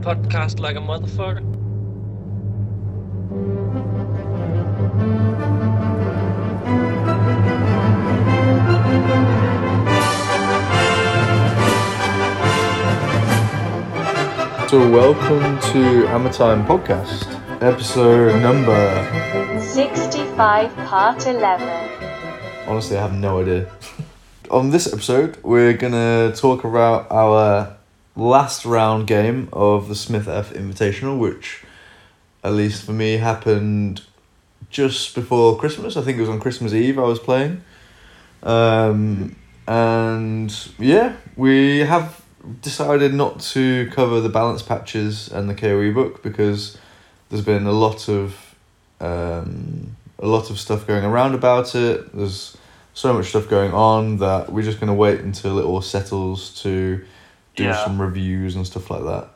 Podcast like a motherfucker. So welcome to Hammer Time Podcast, episode number. 65 part 11. Honestly, I have no idea. On this episode, we're gonna talk about our last round game of the Smith F Invitational, which, at least for me, happened just before Christmas. I think it was on Christmas Eve I was playing. Um, and yeah, we have decided not to cover the balance patches and the KOE book because there's been a lot of um, a lot of stuff going around about it. There's so much stuff going on that we're just gonna wait until it all settles to do Yeah. some reviews and stuff like that.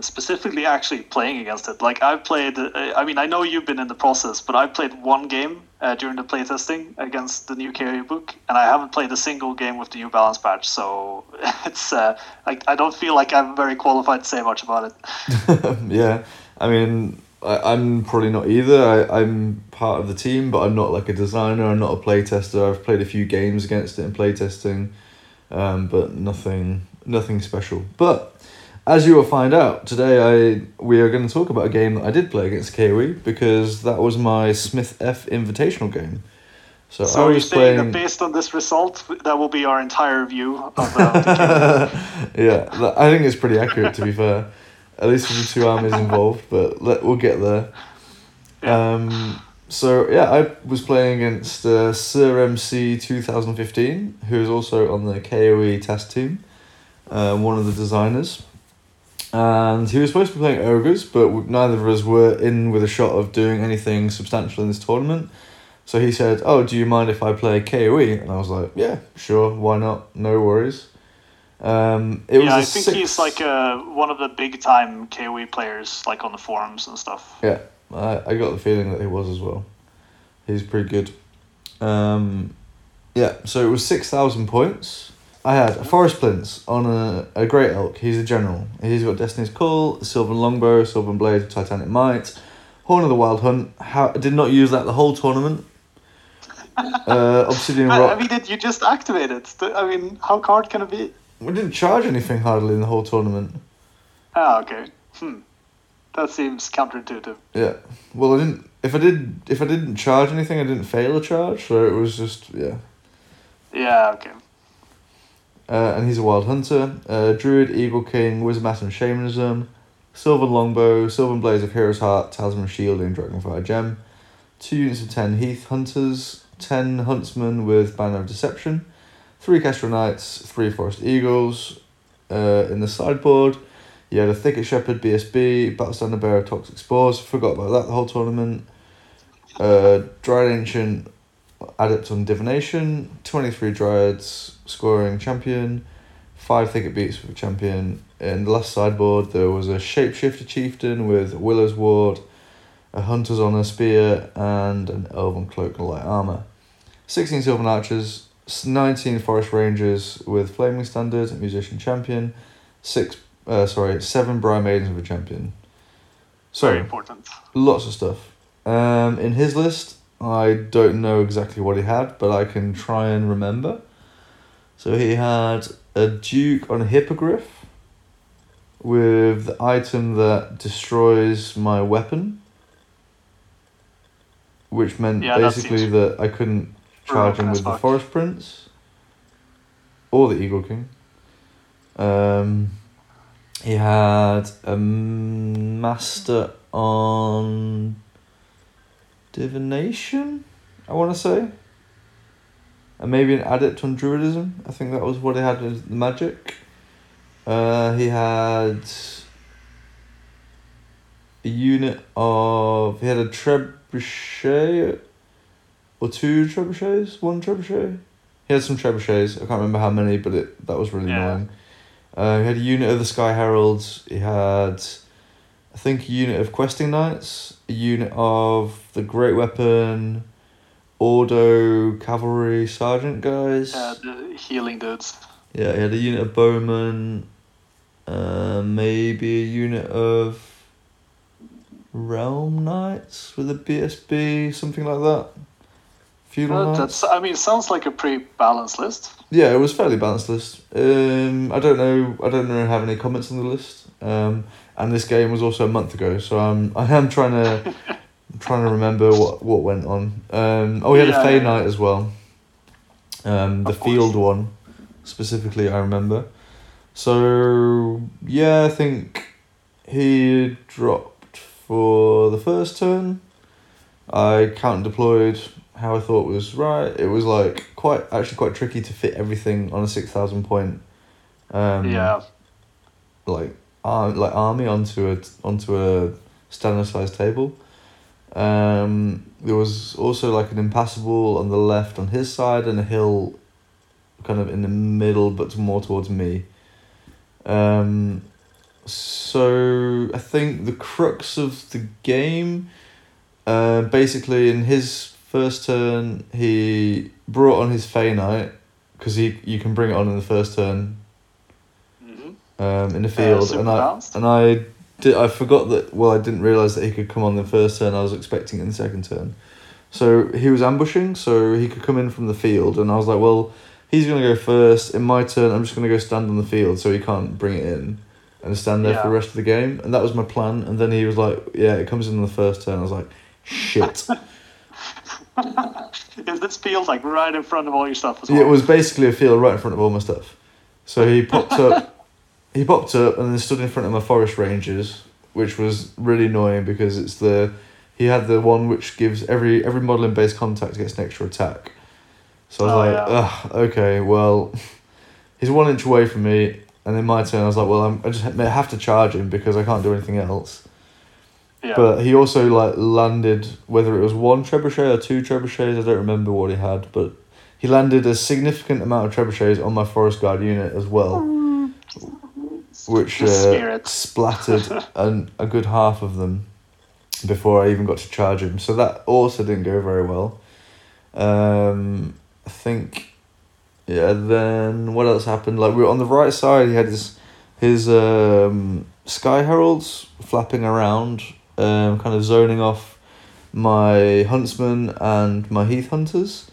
specifically actually playing against it. Like I've played, uh, I mean, I know you've been in the process, but I've played one game uh, during the playtesting against the new carrier book, and I haven't played a single game with the new balance patch. So it's, uh, I, I don't feel like I'm very qualified to say much about it. yeah, I mean, I, I'm probably not either. I, I'm part of the team, but I'm not like a designer. I'm not a playtester. I've played a few games against it in playtesting, um, but nothing, nothing special. But as you will find out today, I we are going to talk about a game that I did play against KOE because that was my Smith F Invitational game. So, So I are you was saying playing. that based on this result, that will be our entire view of the, of the game? yeah, I think it's pretty accurate to be fair. At least with the two armies involved, but let, we'll get there. Um, so yeah, I was playing against uh, Sir MC two thousand fifteen, who is also on the KOE test team, uh, one of the designers. And he was supposed to be playing ogres, but neither of us were in with a shot of doing anything substantial in this tournament. So he said, "Oh, do you mind if I play KOE?" And I was like, "Yeah, sure, why not? No worries." Um, it was yeah, I think six- he's like uh, one of the big time KOE players, like on the forums and stuff. Yeah, I, I got the feeling that he was as well. He's pretty good. Um, yeah, so it was 6,000 points. I had a Forest Prince on a, a Great Elk. He's a general. He's got Destiny's Call, Sylvan Longbow, Sylvan Blade, Titanic Might, Horn of the Wild Hunt. How, did not use that the whole tournament. Uh, Obsidian I, Rock. I mean, it, you just activate it. I mean, how hard can it be? we didn't charge anything hardly in the whole tournament. Ah, okay. Hmm. That seems counterintuitive. Yeah. Well, I didn't. If I did, if I didn't charge anything, I didn't fail a charge. So it was just yeah. Yeah, okay. Uh, and he's a wild hunter. Uh, Druid, Eagle King, Wizard and Shamanism. Sylvan Longbow, Sylvan Blaze of Hero's Heart, Talisman Shield, and Dragonfire Gem. Two units of 10 Heath Hunters, 10 Huntsmen with Banner of Deception, 3 Kestrel Knights, 3 Forest Eagles. Uh, in the sideboard, you had a Thicket Shepherd, BSB, Battle Standard Bearer, Toxic Spores. Forgot about that the whole tournament. Uh, Dryad Ancient, Adept on Divination, 23 Dryads, scoring champion, 5 Thicket Beasts for champion. In the last sideboard, there was a Shapeshifter Chieftain with Willow's Ward, a Hunter's Honor Spear, and an Elven Cloak and Light Armour. 16 Sylvan Archers, 19 Forest Rangers with Flaming Standard, Musician Champion, 6, uh, sorry, 7 Briar Maidens with a champion. So, Very important. lots of stuff. Um, in his list, I don't know exactly what he had, but I can try and remember. So he had a Duke on a Hippogriff with the item that destroys my weapon, which meant Yeah, basically seems that I couldn't charge him with the. Forest Prince or the Eagle King. Um, he had a master on divination, I want to say, and maybe an adept on druidism. I think that was what he had as the magic. Uh, he had a unit of he had a trebuchet or two trebuchets, one trebuchet. He had some trebuchets. I can't remember how many, but it that was really Yeah. annoying. Uh, he had a unit of the Sky Heralds. He had, I think, a unit of Questing Knights, a unit of the Great Weapon, Ordo Cavalry Sergeant guys. Uh, the healing dudes. Yeah, he had a unit of Bowman, uh, maybe a unit of Realm Knights with a BSB, something like that. Feudal Uh, that's. I mean, it sounds like a pretty balanced list. Yeah, it was fairly balanced list. Um, I don't know. I don't know have any comments on the list. Um, and this game was also a month ago, so I'm I am trying to trying to remember what what went on. Um, oh, we had Yeah, a Fey yeah. Knight as well. Um, the Of course. field one, specifically, I remember. So yeah, I think he dropped for the first turn. I count deployed how I thought was right. It was like quite actually quite tricky to fit everything on a six thousand point. Um, yeah. like ar- like army onto a onto a standard sized table. Um, there was also like an impassable on the left on his side and a hill, kind of in the middle, but more towards me. Um, so I think the crux of the game, uh, basically in his first turn he brought on his Fey Knight, because he you can bring it on in the first turn um, in the field, super and I balanced. and I did I forgot that. Well, I didn't realize that he could come on the first turn. I was expecting in the second turn, so he was ambushing, so he could come in from the field, and I was like, well, he's gonna go first. In my turn, I'm just gonna go stand on the field, so he can't bring it in, and stand there for the rest of the game. And that was my plan. And then he was like, yeah, it comes in the first turn. I was like, shit. Is this field like right in front of all your stuff as well? It was basically a field right in front of all my stuff. So he popped up, he popped up and then stood in front of my forest rangers, which was really annoying because it's the, he had the one which gives every every model in base contact gets an extra attack. So I was Oh, like, yeah. ugh, okay, well, he's one inch away from me, and in my turn I was like, well, I'm, I just have to charge him because I can't do anything else. yeah. But he also like landed whether it was one trebuchet or two trebuchets. I don't remember what he had, but he landed a significant amount of trebuchets on my forest guard unit as well, oh, which uh, splattered an, a good half of them before I even got to charge him. So that also didn't go very well. Um, I think, yeah. Then what else happened? Like we were on the right side. He had his his um, sky heralds flapping around, um, kind of zoning off my huntsman and my heath hunters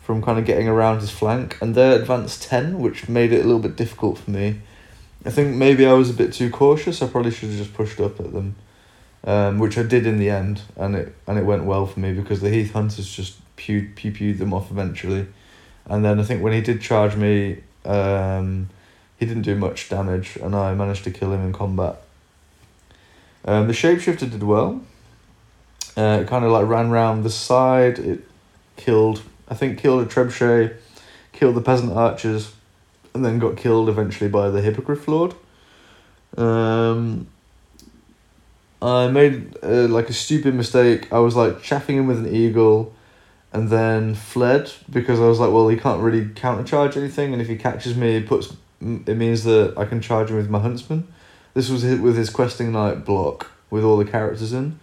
from kind of getting around his flank, and they're advanced ten, which made it a little bit difficult for me. I think maybe I was a bit too cautious. I probably should have just pushed up at them, um, which I did in the end, and it and it went well for me because the heath hunters just pew pew pewed them off eventually, and then I think when he did charge me, um, he didn't do much damage, and I managed to kill him in combat. Um, the shapeshifter did well. Uh, it kind of like ran round the side. It killed, I think, killed a trebuchet, killed the peasant archers, and then got killed eventually by the hippogriff lord. Um, I made uh, like a stupid mistake. I was like chaffing him with an eagle, and then fled because I was like, well, he can't really countercharge anything, and if he catches me, it puts it means that I can charge him with my huntsman. This was hit with his questing knight block with all the characters in.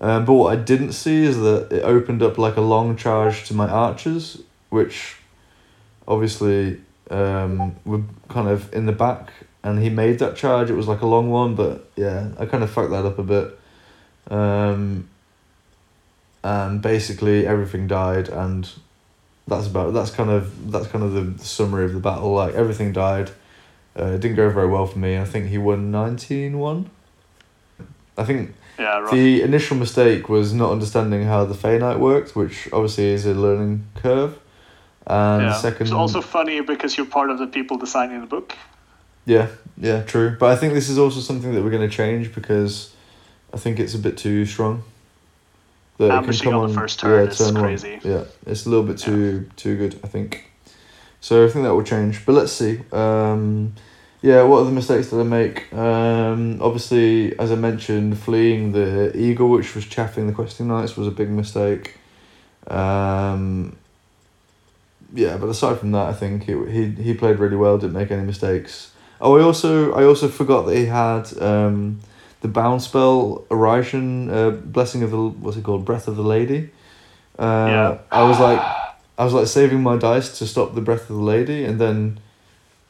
Um, but what I didn't see is that it opened up like a long charge to my archers, which obviously um, were kind of in the back, and he made that charge. It was like a long one, but yeah, I kind of fucked that up a bit. Um, and basically everything died, and that's about that's kind of that's kind of the, the summary of the battle. Like everything died. Uh, it didn't go very well for me. I think he won 19-1. I think yeah, the initial mistake was not understanding how the Fey Knight worked, which obviously is a learning curve. And yeah. second, It's also funny because you're part of the people designing the book. yeah, yeah, true. But I think this is also something that we're going to change because I think it's a bit too strong. That it can come on the first turn is one. crazy. Yeah, it's a little bit too too good. I think. So I think that will change, but let's see. Um, yeah, what are the mistakes that I make? Um, obviously, as I mentioned, fleeing the eagle, which was chaffing the questing knights, was a big mistake. Um, yeah, but aside from that, I think it, he he played really well. Didn't make any mistakes. Oh, I also I also forgot that he had um, the bound spell Orishan, uh, blessing of the what's it called, breath of the lady. Uh, Yeah. I was like, I was like saving my dice to stop the breath of the lady, and then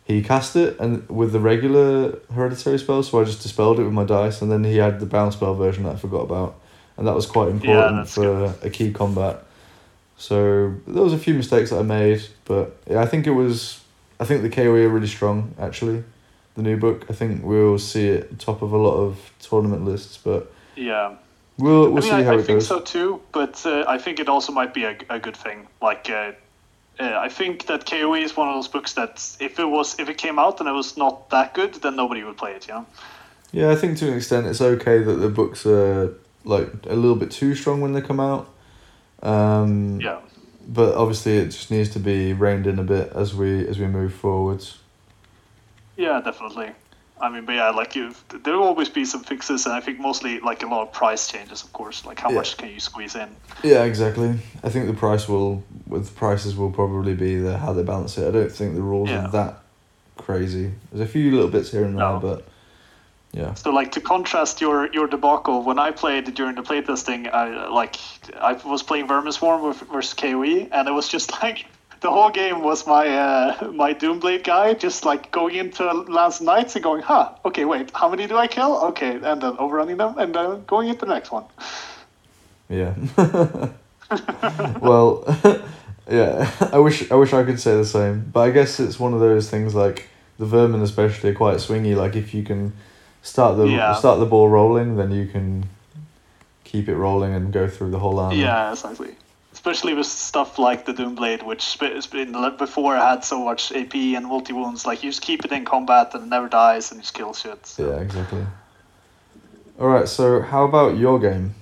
he cast it and with the regular hereditary spell, so I just dispelled it with my dice, and then he had the bounce spell version that I forgot about, and that was quite important that's for a key combat. So there was a few mistakes that I made, but yeah, I think it was. I think the KOE are really strong actually. The new book, I think we'll see it top of a lot of tournament lists, but Yeah. we'll we'll I mean, see I, how I it think so too, but uh, I think it also might be a, a good thing. Like, uh, uh, I think that KOE is one of those books that if it was if it came out and it was not that good, then nobody would play it. You know? Yeah, I think to an extent it's okay that the books are like a little bit too strong when they come out. Um, Yeah. But obviously, it just needs to be reined in a bit as we as we move forwards. Yeah, definitely. I mean, but yeah, like you, there will always be some fixes, and I think mostly like a lot of price changes, of course. Like how Yeah. much can you squeeze in? Yeah, exactly. I think the price will with prices will probably be the how they balance it. I don't think the rules Yeah. are that crazy. There's a few little bits here and there, No. but yeah. So like to contrast your your debacle, when I played during the playtesting, I like I was playing Vermin Swarm with- versus KOE, and it was just like the whole game was my uh, my Doomblade guy just like going into last nights and going, huh, okay, wait, how many do I kill? Okay, and then overrunning them and then going into the next one. Yeah. well, yeah. I wish I wish I could say the same, but I guess it's one of those things like the vermin, especially, are quite swingy. Like if you can start the Yeah. start the ball rolling, then you can keep it rolling and go through the whole army. Yeah, exactly. Especially with stuff like the Doomblade, which before had so much AP and multi wounds. Like you just keep it in combat and it never dies and just kills shit. so. Yeah, exactly. All right. So how about your game?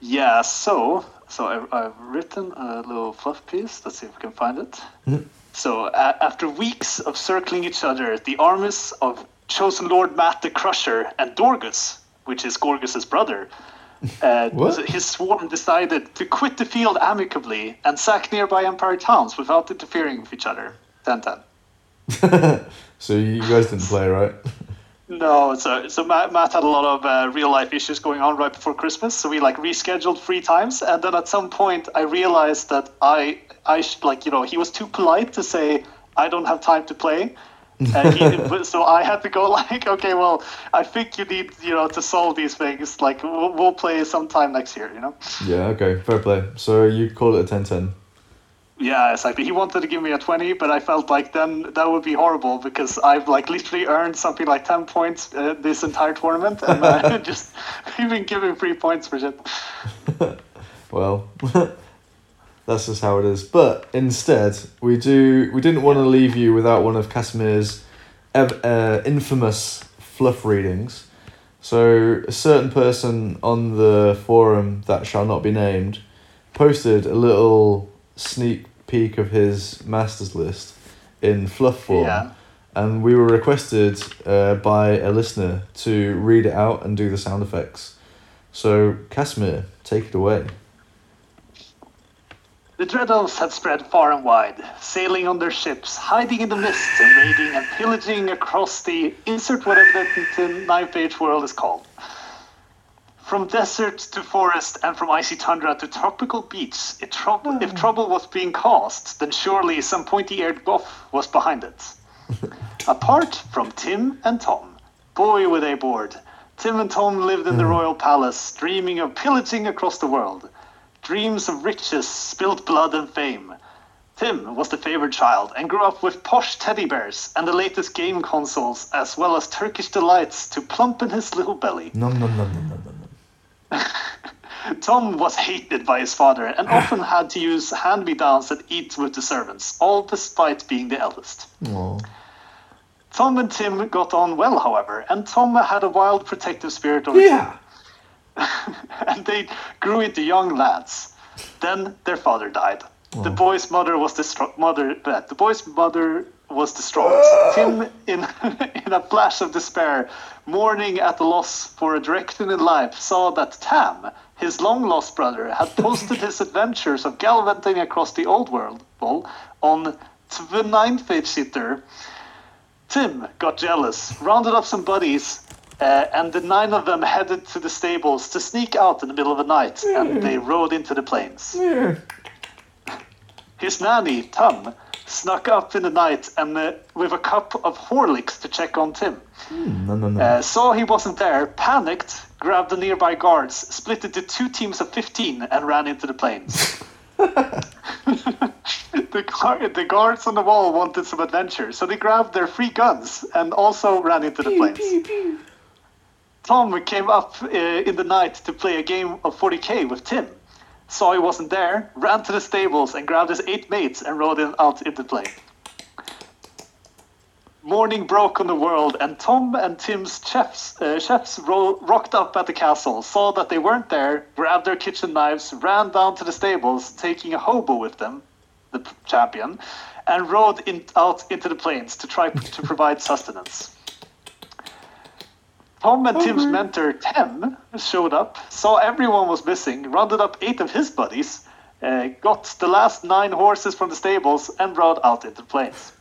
Yeah, so so I, I've written a little fluff piece. Let's see if we can find it. Mhm. So a after weeks of circling each other, the armies of chosen Lord Matt the Crusher and Dorgus, which is Gorgus's brother, uh, his swarm decided to quit the field amicably and sack nearby Empire towns without interfering with each other. Ten ten. so you guys didn't play, right? No, so so Matt, Matt had a lot of uh, real life issues going on right before Christmas, so we like rescheduled three times, and then at some point I realized that I I should, like you know he was too polite to say I don't have time to play. So I had to go like, okay, well, I think you need, you know, to solve these things. Like, we'll, we'll play sometime next year, you know. Yeah. Okay. Fair play. So you call it a 10-10. Yeah, exactly. He wanted to give me a 20, but I felt like then that would be horrible because I've like literally earned something like 10 points uh, this entire tournament and uh, just even giving three points for shit. Well, that's just how it is. But instead, we do we didn't want to leave you without one of Casimir's ev- uh, infamous fluff readings. So a certain person on the forum that shall not be named posted a little sneak peek of his masters list in fluff form. Yeah. And we were requested uh, by a listener to read it out and do the sound effects. So, Casimir, take it away. The Dread had spread far and wide, sailing on their ships, hiding in the mists, and raiding and pillaging across the insert whatever the, ninth age world is called. From desert to forest and from icy tundra to tropical beach, if, trouble, if hmm. trouble was being caused, then surely some pointy-eared buff was behind it. Apart from Tim and Tom, boy were they bored. Tim and Tom lived in the hmm. royal palace, dreaming of pillaging across the world. Dreams of riches, spilt blood, and fame. Tim was the favored child and grew up with posh teddy bears and the latest game consoles, as well as Turkish delights to plump in his little belly. Nom nom nom nom nom nom. Tom was hated by his father and ah. often had to use hand me downs and eat with the servants, all despite being the eldest. nom. Aw. Tom and Tim got on well, however, and Tom had a wild protective spirit over Yeah. and they grew into young lads. Then their father died. The boy's mother was distraught. Mother, uh, the boy's mother was distraught. Tim, in in a flash of despair, mourning at the loss for a direction in life, saw that Tam, his long lost brother, had posted his adventures of gallivanting across the old world well, on the ninth age sitter. Tim got jealous, rounded up some buddies, uh, and the nine of them headed to the stables to sneak out in the middle of the night, and they rode into the plains. Yeah. His nanny, Tom, snuck up in the night and uh, with a cup of Horlicks to check on Tim. Hmm, no, no, no. Uh, saw he wasn't there, panicked, grabbed the nearby guards, split into two teams of 15, and ran into the plains. the, guard, the guards on the wall wanted some adventure, so they grabbed their free guns and also ran into the planes. Tom came up uh, in the night to play a game of 40k with Tim. Saw he wasn't there, ran to the stables and grabbed his eight mates and rode in, out into the plane. Morning broke on the world, and Tom and Tim's chefs, uh, chefs ro- rocked up at the castle, saw that they weren't there, grabbed their kitchen knives, ran down to the stables, taking a hobo with them, the p- champion, and rode in, out into the plains to try to provide sustenance. Tom and Tim's mentor, Tem, showed up, saw everyone was missing, rounded up eight of his buddies, uh, got the last nine horses from the stables, and rode out into the plains.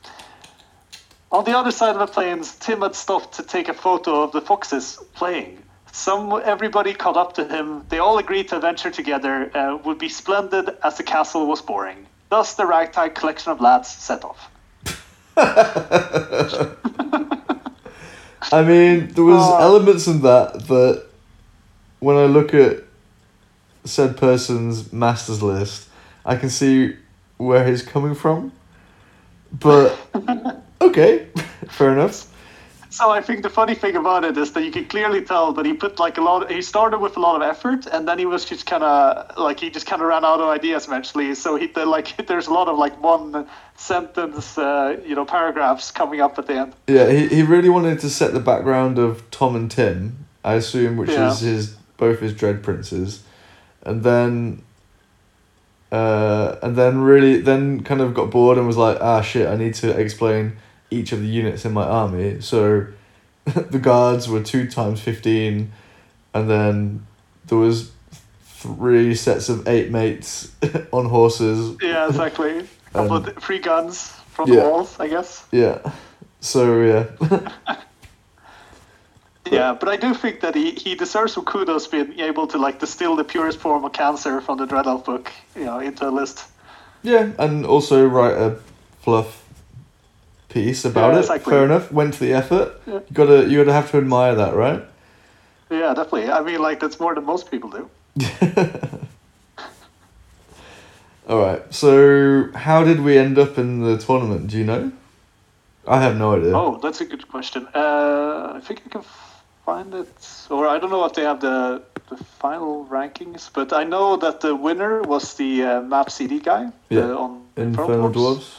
On the other side of the plains, Tim had stopped to take a photo of the foxes playing. Some everybody caught up to him. They all agreed to venture together. Uh, would be splendid as the castle was boring. Thus, the ragtag collection of lads set off. I mean, there was Oh. elements in that that when I look at said person's masters list, I can see where he's coming from. But okay, fair enough. So I think the funny thing about it is that you can clearly tell that he put like a lot. he started with a lot of effort, and then he was just kind of like he just kind of ran out of ideas eventually. So he like there's a lot of like one sentence, uh, you know, paragraphs coming up at the end. Yeah, he, he really wanted to set the background of Tom and Tim, I assume, which Yeah. is his both his dread princes, and then. Uh, and then really, then kind of got bored and was like, ah, shit, I need to explain each of the units in my army. So, the guards were two times fifteen, and then there was three sets of eight mates on horses. Yeah, exactly. Couple Um, of free guns from yeah. the walls, I guess. Yeah. So yeah. Yeah, but I do think that he, he deserves some kudos being able to like distill the purest form of cancer from the Dread Elf book, you know, into a list. Yeah, and also write a fluff piece about Yeah, it. Fair enough. Went to the effort. Yeah. You gotta you gotta have to admire that, right? Yeah, definitely. I mean, like that's more than most people do. All right. So how did we end up in the tournament? Do you know? I have no idea. Oh, that's a good question. Uh, I think I can find it, or I don't know if they have the the final rankings, but I know that the winner was the uh, Map CD guy. Yeah, uh, on Infernal Dwarves,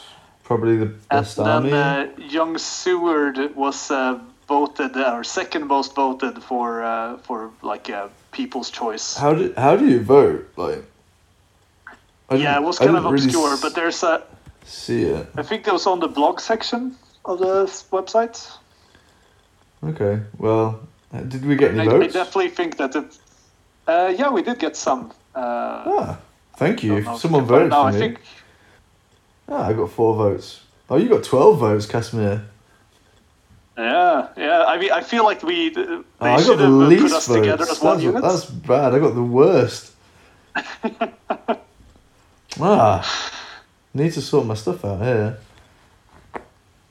probably the And best then army. uh, Young Seward was uh, voted, uh, or second most voted for uh, for like uh, People's Choice. how did how do you vote? Like. Yeah, it was kind of didn't really obscure, but there's a. see it. I think it was on the blog section of the website. Okay. Well, uh, did we get any I, I definitely think that it. Uh, yeah, we did get some. Uh, Ah, thank you. Someone voted for I me. think Ah, I got four votes. Oh, you got twelve votes, Casimir. Yeah, yeah. I mean, I feel like we. They Oh, I got should the have uh, least put us together votes. That's, that's bad. I got the worst. ah, need to sort my stuff out here.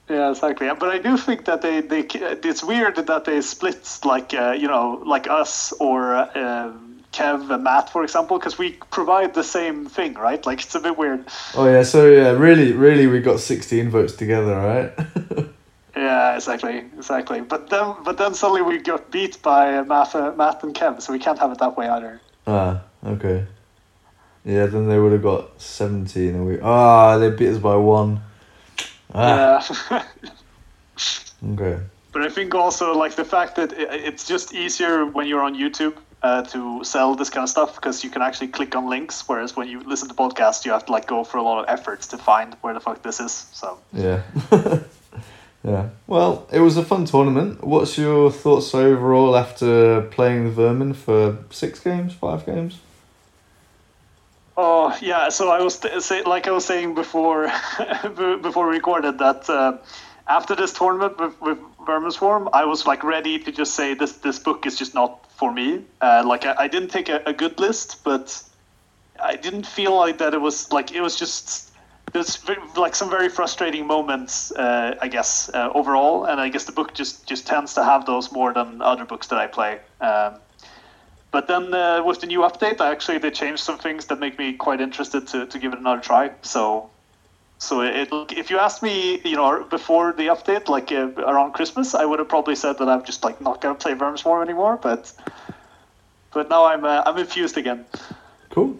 Yeah, exactly. But I do think that they, they it's weird that they split like uh, you know like us or uh, Kev and Matt for example because we provide the same thing, right? Like it's a bit weird. Oh yeah, so yeah, really, really, we got sixteen votes together, right? Yeah, exactly, exactly. But then but then suddenly we got beat by Matt, uh, Matt and Kev, so we can't have it that way either. ah, okay. Yeah, then they would have got seventeen, and we ah, they beat us by one. Ah, Yeah. okay. But I think also like the fact that it's just easier when you're on YouTube uh, to sell this kind of stuff because you can actually click on links, whereas when you listen to podcasts, you have to like go for a lot of efforts to find where the fuck this is. So Yeah. yeah. Well, it was a fun tournament. What's your thoughts overall after playing the Vermin for six games, five games? Oh yeah, so I was t- say, like I was saying before before we recorded that uh, after this tournament with, with Vermin Swarm, I was like ready to just say this this book is just not for me. Uh, like I, I didn't take a, a good list, but I didn't feel like that it was like it was just there's like some very frustrating moments, uh, I guess, uh, overall, and I guess the book just just tends to have those more than other books that I play. Um, but then uh, with the new update, I actually they changed some things that make me quite interested to, to give it another try. So, so it, if you asked me, you know, before the update, like uh, around Christmas, I would have probably said that I'm just like not gonna play Vermin Swarm anymore. But, but now I'm uh, I'm infused again. Cool.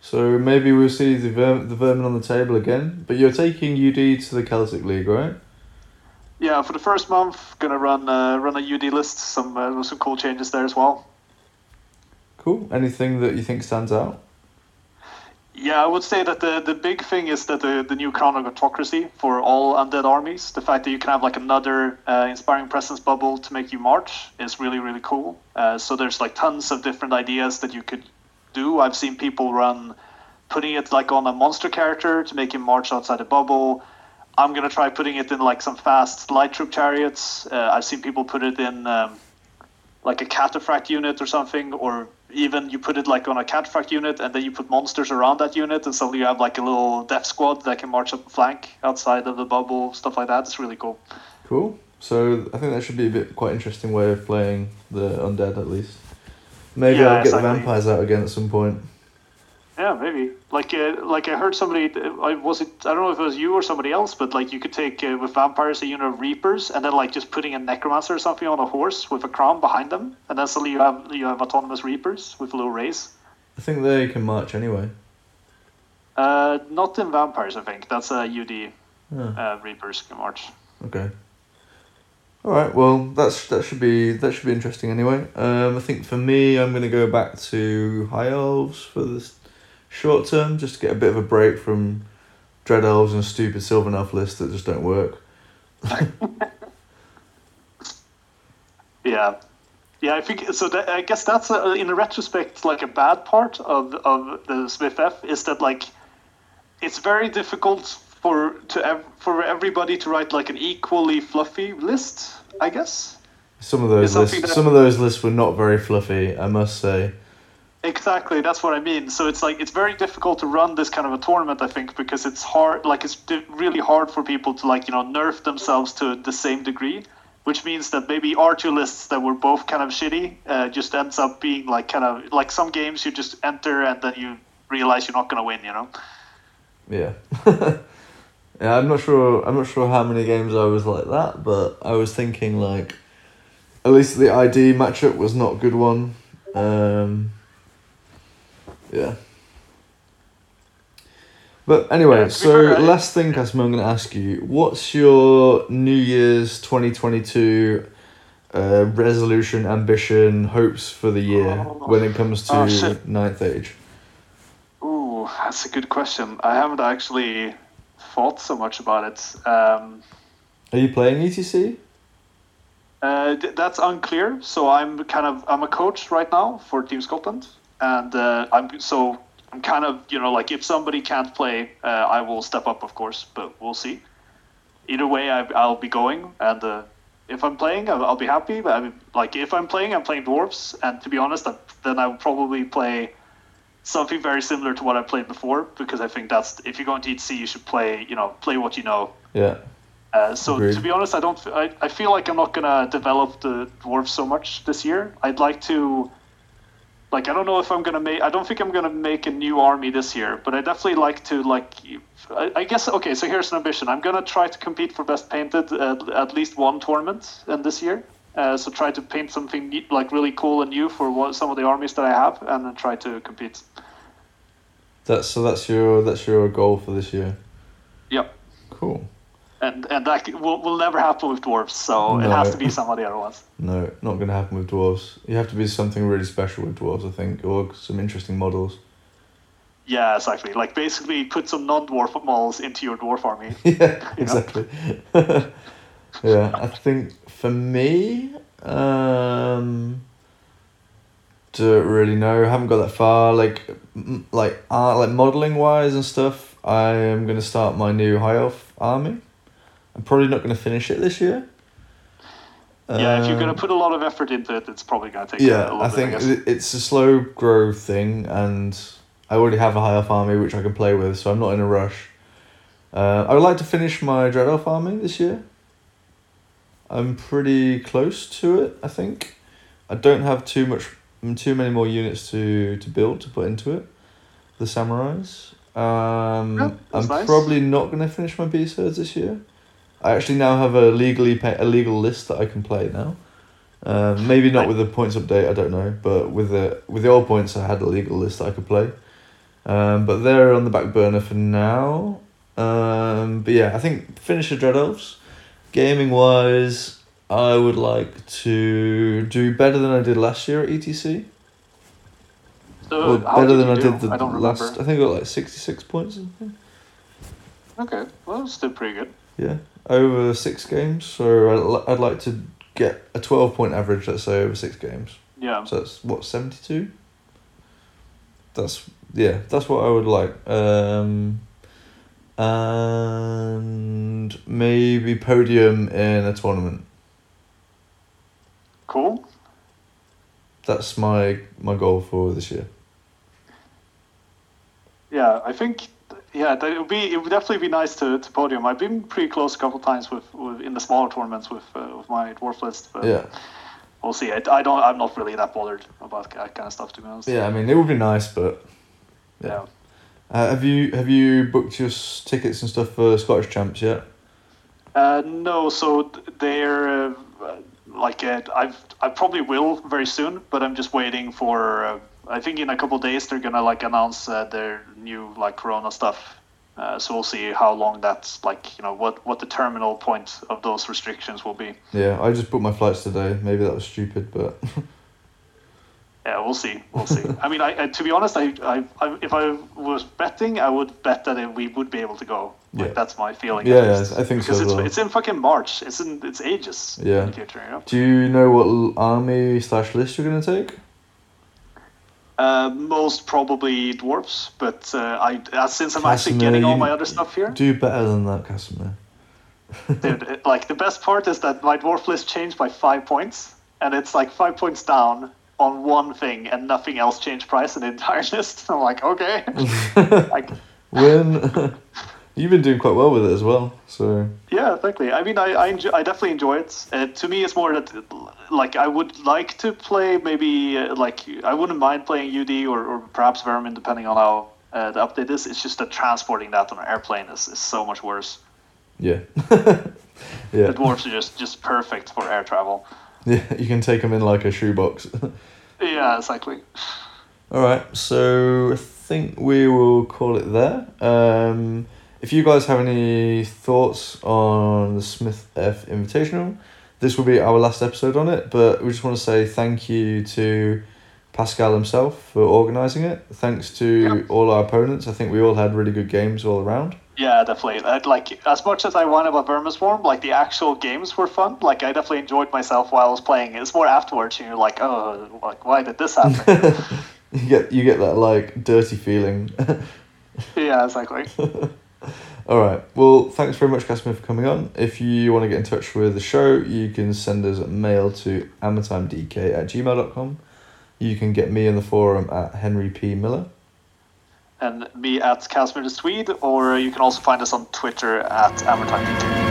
So maybe we'll see the verm- the vermin on the table again. But you're taking UD to the Celtic League, right? Yeah, for the first month, gonna run uh, run a UD list. Some uh, some cool changes there as well. Cool. Anything that you think stands out? Yeah, I would say that the, the big thing is that the, the new crown of autocracy for all undead armies, the fact that you can have like another uh, inspiring presence bubble to make you march is really really cool. Uh, so there's like tons of different ideas that you could do. I've seen people run putting it like on a monster character to make him march outside the bubble. I'm gonna try putting it in like some fast light troop chariots. Uh, I've seen people put it in um, like a cataphract unit or something, or even you put it like on a cataphract unit and then you put monsters around that unit, and suddenly you have like a little death squad that can march up the flank outside of the bubble, stuff like that. It's really cool. Cool. So I think that should be a bit quite interesting way of playing the undead at least. Maybe Yeah, I'll get the vampires out again at some point. Yeah, maybe. Like, uh, like I heard somebody. I was it. I don't know if it was you or somebody else, but like you could take uh, with vampires a unit of reapers, and then like just putting a necromancer or something on a horse with a crown behind them, and then suddenly you have you have autonomous reapers with little race. I think they can march anyway. Uh, not in vampires, I think. That's a UD. Oh, Uh, reapers can march. okay. All right. Well, that's that should be that should be interesting anyway. Um, I think for me, I'm gonna go back to high elves for this short term, just to get a bit of a break from dread elves and stupid sylvan elf lists that just don't work. Yeah, yeah. I think so. That, I guess that's a, in a retrospect like a bad part of of the Smith F is that like it's very difficult for to ev- for everybody to write like an equally fluffy list. I guess Some of those lists, that- some of those lists were not very fluffy, I must say. Exactly. That's what I mean. So it's like it's very difficult to run this kind of a tournament. I think because it's hard. Like it's really hard for people to like you know nerf themselves to the same degree. Which means that maybe our two lists that were both kind of shitty uh, just ends up being like kind of like some games you just enter and then you realize you're not to win. You know. Yeah. yeah, I'm not sure I'm not sure how many games I was like that, but I was thinking like at least the ID matchup was not a good one. Um Yeah. But anyway, Yeah, so I- last thing, Casimir, I'm going to ask you, what's your New Year's 2022 uh, resolution, ambition, hopes for the year Oh. when it comes to Oh, ninth age? Ooh, that's a good question. I haven't actually thought so much about it. Um, Are you playing ETC? Uh, th- that's unclear. So I'm kind of I'm a coach right now for Team Scotland, and uh, I'm so I'm kind of you know like if somebody can't play, uh, I will step up, of course, but we'll see. Either way, I, I'll be going, and uh, if I'm playing, I'll, I'll be happy. But I mean, like if I'm playing, I'm playing dwarves, and to be honest, I, then I will probably play something very similar to what I played before because I think that's if you're going to ETC, you should play you know play what you know. Yeah. Uh, so Agreed. to be honest, I don't. I, I feel like I'm not gonna develop the dwarves so much this year. I'd like to. Like I don't know if I'm gonna make. I don't think I'm gonna make a new army this year, but I definitely like to like. I, I guess okay. So here's an ambition. I'm gonna try to compete for best painted at, at least one tournament in this year. Uh, so try to paint something like really cool and new for what, some of the armies that I have, and then try to compete. That's so that's your that's your goal for this year. Yep. Cool. And and that will, will never happen with dwarves. So it has to be some of the other ones. No, not gonna happen with dwarves. You have to be something really special with dwarves, I think, or some interesting models. Yeah, exactly. Like basically put some non-dwarf models into your dwarf army. yeah, exactly. yeah, I think for me, um, don't really know. haven't got that far. Like, m- like art, like modeling wise and stuff. I am gonna start my new high elf army. I'm probably not gonna finish it this year. yeah, if you're gonna Um, put a lot of effort into it, it's probably gonna take yeah, a little I bit. think I guess. it's a slow growth thing, and I already have a high elf army which I can play with, so I'm not in a rush. Uh, I would like to finish my Dread Elf army this year. I'm pretty close to it, I think. I don't have too much, too many more units to, to build to put into it. The samurais. Um, I'm nice. probably not going to finish my beast herds this year. I actually now have a legally pay, a legal list that I can play now. Um, maybe not with the points update, I don't know, but with the with the old points, I had a legal list that I could play. Um, but they're on the back burner for now. Um, but yeah, I think finish the Dread Elves. Gaming wise, I would like to do better than I did last year at ETC. So better than I do? did the I last. I think I got like sixty six points. Okay, well, still pretty good. Yeah, over six games. So I'd, I'd like to get a twelve point average. Let's say over six games. Yeah. So that's what seventy two. That's yeah. That's what I would like. Um, and maybe podium in a tournament. Cool. That's my my goal for this year. Yeah, I think yeah, it would be it would definitely be nice to, to podium. I've been pretty close a couple of times with, with in the smaller tournaments with uh, with my dwarf list, but Yeah, we'll see. I, I don't I'm not really that bothered about that kind of stuff to be honest. yeah. I mean, it would be nice, but Yeah. uh, have you have you booked your tickets and stuff for Scottish champs yet? Uh, no, so they're uh, like uh, I've I probably will very soon, but I'm just waiting for. I think in a couple of days they're gonna like announce uh, their new like Corona stuff. Uh, so we'll see how long that's like you know what what the terminal point of those restrictions will be. Yeah, I just booked my flights today. Maybe that was stupid, but Yeah, we'll see. We'll see. I mean, I, I to be honest, I, I, I if I was betting, I would bet that we would be able to go. Like Yeah. that's my feeling. Yeah, yeah. I think so because it's it's in fucking March. It's in it's ages. Yeah. In the future, you know. do you know what army slash list you're gonna take? Uh, most probably dwarfs, but uh, I uh, since I'm actually getting all my other stuff here, Do better than that, Casimir. dude. like the best part is that my dwarf list changed by five points, and it's like five points down on one thing, and nothing else changed price in the entire list. I'm like, okay, like, When you've been doing quite well with it as well, so yeah, exactly. I mean, I I, enjoy, I definitely enjoy it. Uh, to me, it's more that like I would like to play maybe uh, like I wouldn't mind playing UD or, or perhaps Vermin, depending on how. Uh, the update is it's just that transporting that on an airplane is, is so much worse. yeah, The yeah, dwarfs are just, just perfect for air travel. yeah. You can take them in like a shoebox. Yeah, exactly. All right, so I think we will call it there. Um, if you guys have any thoughts on the Smith F Invitational, this will be our last episode on it. But we just want to say thank you to Pascal himself for organising it. Thanks to all our opponents. I think we all had really good games all around. Yeah, definitely. Uh, like as much as I whine about Vermin Swarm, like the actual games were fun. Like I definitely enjoyed myself while I was playing. It's more afterwards, and you're like, oh, like why did this happen? you get you get that like dirty feeling. yeah, exactly. All right. Well, thanks very much, Casimir, for coming on. If you want to get in touch with the show, you can send us a mail to amatimedk at gmail.com. You can get me in the forum at Henry P. Miller. And me at Casimir the Swede, or you can also find us on Twitter at Amortime DK.